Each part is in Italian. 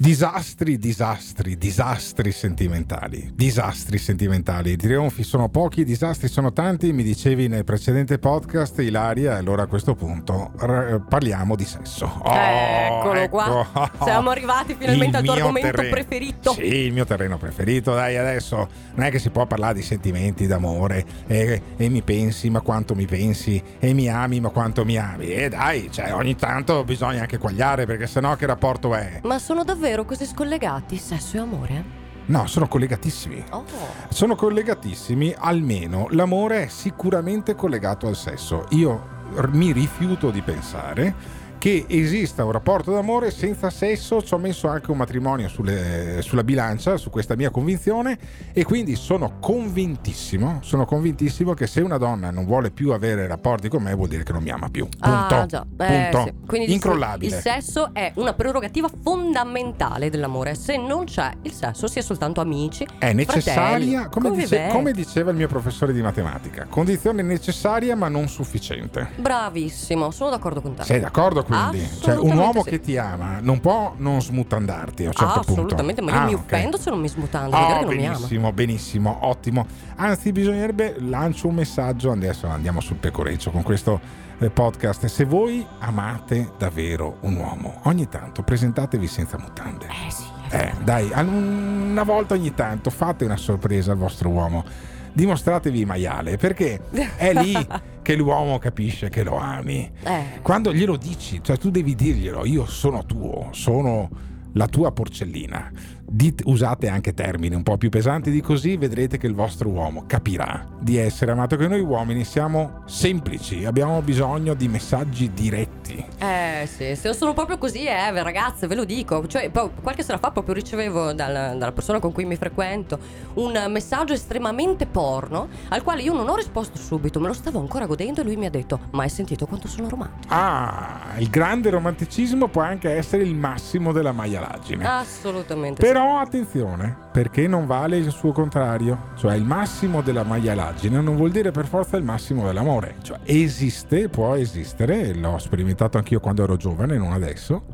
Disastri, disastri, disastri sentimentali. Disastri sentimentali. I trionfi sono pochi, i disastri sono tanti. Mi dicevi nel precedente podcast, Ilaria, e allora a questo punto r- parliamo di sesso. Oh, Eccolo ecco. qua. Siamo arrivati finalmente al tuo argomento terreno. preferito. Sì, il mio terreno preferito. Dai, adesso non è che si può parlare di sentimenti, d'amore. E, e mi pensi, ma quanto mi pensi. E mi ami, ma quanto mi ami. E dai, cioè, ogni tanto bisogna anche quagliare, perché sennò che rapporto è? Ma sono davvero davvero così scollegati, sesso e amore? No, sono collegatissimi. Oh. Sono collegatissimi, almeno l'amore è sicuramente collegato al sesso. Io mi rifiuto di pensare che esista un rapporto d'amore senza sesso, ci ho messo anche un matrimonio sulle, sulla bilancia, su questa mia convinzione e quindi sono convintissimo, sono convintissimo che se una donna non vuole più avere rapporti con me vuol dire che non mi ama più. Punto. Ah, già. Eh, Punto. Sì. Quindi Incrollabile. Il sesso è una prerogativa fondamentale dell'amore, se non c'è il sesso si è soltanto amici. È necessaria, come, dice, come diceva il mio professore di matematica, condizione necessaria ma non sufficiente. Bravissimo, sono d'accordo con te. Sei d'accordo? Quindi. Cioè, un uomo sì. che ti ama non può non smutandarti a un certo assolutamente, punto. ma io ah, mi okay. offendo se non mi smutando oh, benissimo benissimo ottimo. Anzi bisognerebbe lancio un messaggio adesso andiamo sul pecoreccio con questo eh, podcast. Se voi amate davvero un uomo ogni tanto presentatevi senza mutande. Eh sì eh, dai una volta ogni tanto fate una sorpresa al vostro uomo. Dimostratevi maiale perché è lì che l'uomo capisce che lo ami. Eh. Quando glielo dici, cioè tu devi dirglielo, io sono tuo, sono la tua porcellina Dite, usate anche termini un po' più pesanti di così, vedrete che il vostro uomo capirà di essere amato. Che noi uomini siamo semplici, abbiamo bisogno di messaggi diretti. Eh sì, se sono proprio così, eh, ragazze, ve lo dico. Cioè, qualche sera fa proprio ricevevo dal, dalla persona con cui mi frequento un messaggio estremamente porno al quale io non ho risposto subito, me lo stavo ancora godendo e lui mi ha detto: Ma hai sentito quanto sono romantico? Ah, il grande romanticismo può anche essere il massimo della maialaggine. Assolutamente. Però però attenzione, perché non vale il suo contrario, cioè il massimo della maialaggine non vuol dire per forza il massimo dell'amore, cioè esiste, può esistere, l'ho sperimentato anch'io quando ero giovane, non adesso,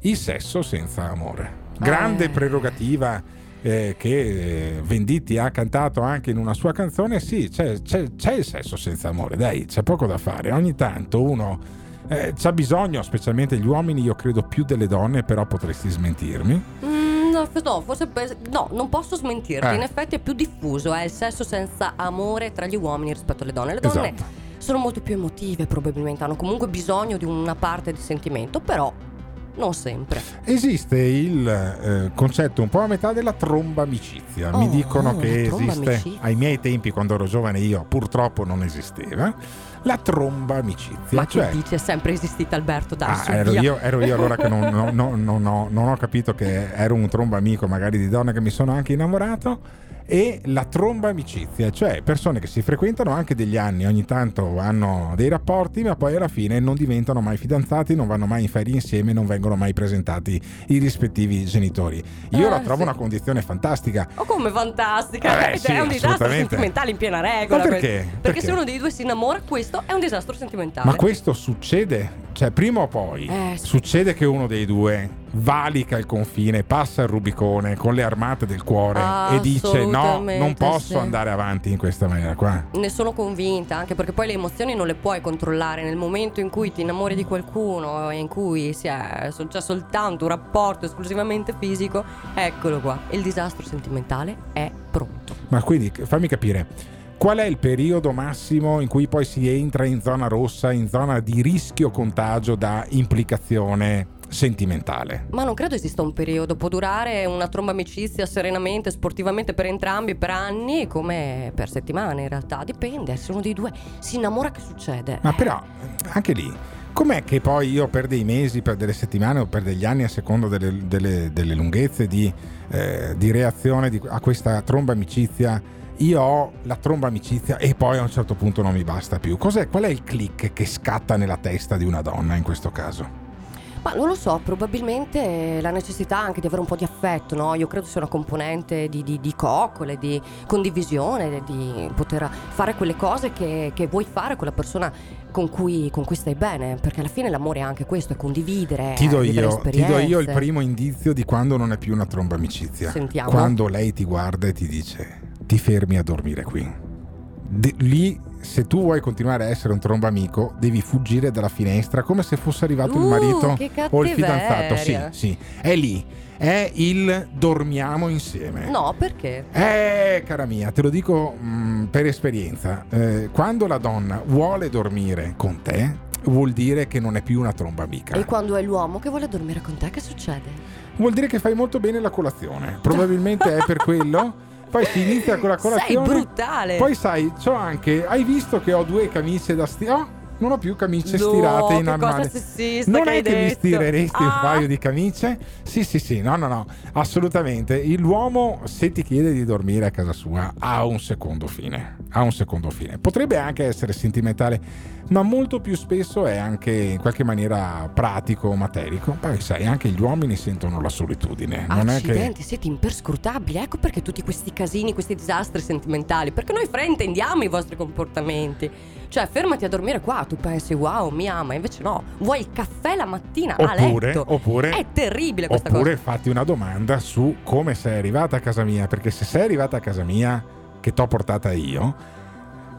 il sesso senza amore. Grande eh. prerogativa eh, che Venditti ha cantato anche in una sua canzone, sì, c'è, c'è, c'è il sesso senza amore, dai, c'è poco da fare, ogni tanto uno eh, c'ha bisogno, specialmente gli uomini, io credo più delle donne, però potresti smentirmi. Mm no, forse no, non posso smentirti. Eh. In effetti è più diffuso, è il sesso senza amore tra gli uomini rispetto alle donne. Le donne esatto. Sono molto più emotive, probabilmente hanno comunque bisogno di una parte di sentimento, però non sempre. Esiste il eh, concetto un po' a metà della tromba amicizia. Oh, Mi dicono oh, che esiste amicizia. ai miei tempi, quando ero giovane io, purtroppo non esisteva la tromba amicizia. Ma cioè, che dici, è sempre esistita Alberto dai, ah, ero, io, ero, io, allora che non, no, no, no, non ho capito che ero un tromba amico magari di donne che mi sono anche innamorato e la tromba amicizia, cioè persone che si frequentano anche degli anni, ogni tanto hanno dei rapporti, ma poi alla fine non diventano mai fidanzati, non vanno mai in ferie insieme, non vengono mai presentati i rispettivi genitori. Io eh, la trovo sì. una condizione fantastica. O oh, come fantastica? Eh, sì, è un disastro sentimentale in piena regola. Ma perché? Perché, perché se uno dei due si innamora, questo è un disastro sentimentale. Ma questo succede? Cioè, prima o poi eh, sì. succede che uno dei due valica il confine, passa il Rubicone con le armate del cuore e dice no, non posso sì. andare avanti in questa maniera qua. Ne sono convinta, anche perché poi le emozioni non le puoi controllare nel momento in cui ti innamori di qualcuno e in cui c'è soltanto un rapporto esclusivamente fisico, eccolo qua, il disastro sentimentale è pronto. Ma quindi fammi capire. Qual è il periodo massimo in cui poi si entra in zona rossa, in zona di rischio contagio da implicazione sentimentale. Ma non credo esista un periodo, può durare una tromba amicizia serenamente, sportivamente per entrambi per anni come per settimane in realtà, dipende, se uno dei due si innamora che succede. Ma però anche lì com'è che poi io per dei mesi, per delle settimane o per degli anni a seconda delle, delle, delle lunghezze di, eh, di reazione di, a questa tromba amicizia io ho la tromba amicizia e poi a un certo punto non mi basta più. Cos'è, qual è il click che scatta nella testa di una donna in questo caso? Ma non lo so, probabilmente la necessità anche di avere un po' di affetto, no? Io credo sia una componente di, di, di coccole, di condivisione, di poter fare quelle cose che, che vuoi fare con la persona con cui, con cui, stai bene, perché alla fine l'amore è anche questo, è condividere. Ti do, io, ti do io il primo indizio di quando non è più una tromba amicizia. Sentiamo. Quando lei ti guarda e ti dice ti fermi a dormire qui. De- lì se tu vuoi continuare a essere un tromba amico, devi fuggire dalla finestra come se fosse arrivato uh, il marito o il fidanzato. Sì, sì, è lì. È il dormiamo insieme. No, perché? Eh, cara mia, te lo dico mh, mm, per esperienza. Eh, quando la donna vuole dormire con te, vuol dire che non è più una tromba amica. E quando è l'uomo che vuole dormire con te, che succede? Vuol dire che fai molto bene la colazione. Probabilmente è per quello. Poi si inizia con la colazione. Sei brutale. Poi sai, c'ho anche. Hai visto che ho due camicie da stirare? Oh, non ho più camicie no, stirate in armadio. Non che è che detto. mi stireresti ah. un paio di camicie? Sì, sì, sì, no, no, no, assolutamente. L'uomo, se ti chiede di dormire a casa sua, ha un secondo fine. Ha un secondo fine. Potrebbe anche essere sentimentale, ma molto più spesso è anche in qualche maniera pratico, materico. Poi sai, anche gli uomini sentono la solitudine. Non Accidenti, è che... siete imperscrutabili. Ecco perché tutti questi casini, questi disastri sentimentali. Perché noi fraintendiamo i vostri comportamenti. Cioè, fermati a dormire qua, tu pensi, wow, mi ama, invece no. Vuoi il caffè la mattina oppure, a letto. Oppure, è terribile questa oppure cosa. Oppure fatti una domanda su come sei arrivata a casa mia, perché se sei arrivata a casa mia, che t'ho portata io,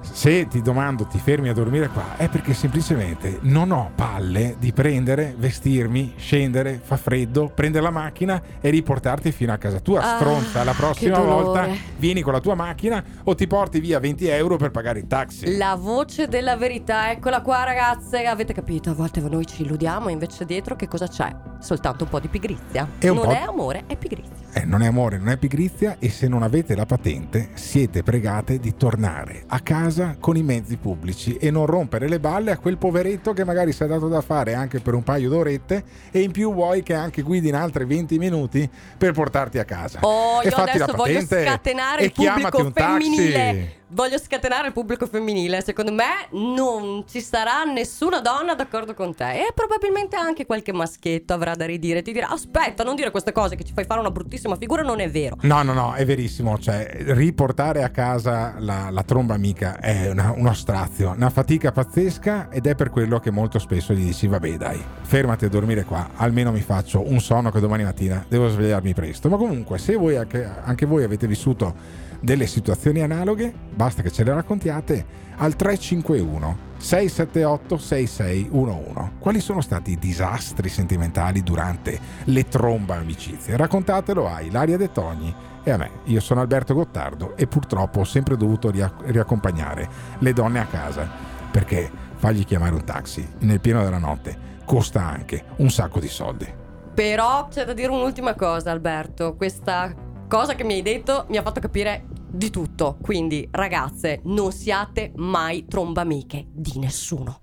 se ti domando ti fermi a dormire qua è perché semplicemente non ho palle di prendere, vestirmi, scendere, fa freddo, prendere la macchina e riportarti fino a casa tua. Ah, Stronza, la prossima volta vieni con la tua macchina o ti porti via 20 euro per pagare il taxi. La voce della verità, eccola qua ragazze, avete capito? A volte noi ci illudiamo, invece dietro che cosa c'è? Soltanto un po' di pigrizia. E non po'... è amore, è pigrizia. Eh, non è amore, non è pigrizia e se non avete la patente siete pregate di tornare a casa con i mezzi pubblici e non rompere le balle a quel poveretto che magari si è dato da fare anche per un paio d'orette e in più vuoi che anche guidi in altri 20 minuti per portarti a casa. Oh, e io adesso voglio scatenare il pubblico femminile voglio scatenare il pubblico femminile. Secondo me non ci sarà nessuna donna d'accordo con te. E probabilmente anche qualche maschietto avrà da ridire. Ti dirà: Aspetta, non dire queste cose che ci fai fare una bruttissima figura. Non è vero. No, no, no, è verissimo. Cioè, riportare a casa la, la tromba amica è una, uno strazio, una fatica pazzesca. Ed è per quello che molto spesso gli dici: Vabbè, dai, fermati a dormire qua. Almeno mi faccio un sonno che domani mattina devo svegliarmi presto. Ma comunque, se voi anche, anche voi avete vissuto delle situazioni analoghe, basta che ce le raccontiate al 351 678 6611. Quali sono stati i disastri sentimentali durante le tromba amicizie? Raccontatelo a Ilaria De Togni e a me. Io sono Alberto Gottardo e purtroppo ho sempre dovuto riaccompagnare le donne a casa perché fargli chiamare un taxi nel pieno della notte costa anche un sacco di soldi. Però c'è da dire un'ultima cosa, Alberto. Questa cosa che mi hai detto mi ha fatto capire di tutto. Quindi, ragazze, non siate mai trombamiche di nessuno.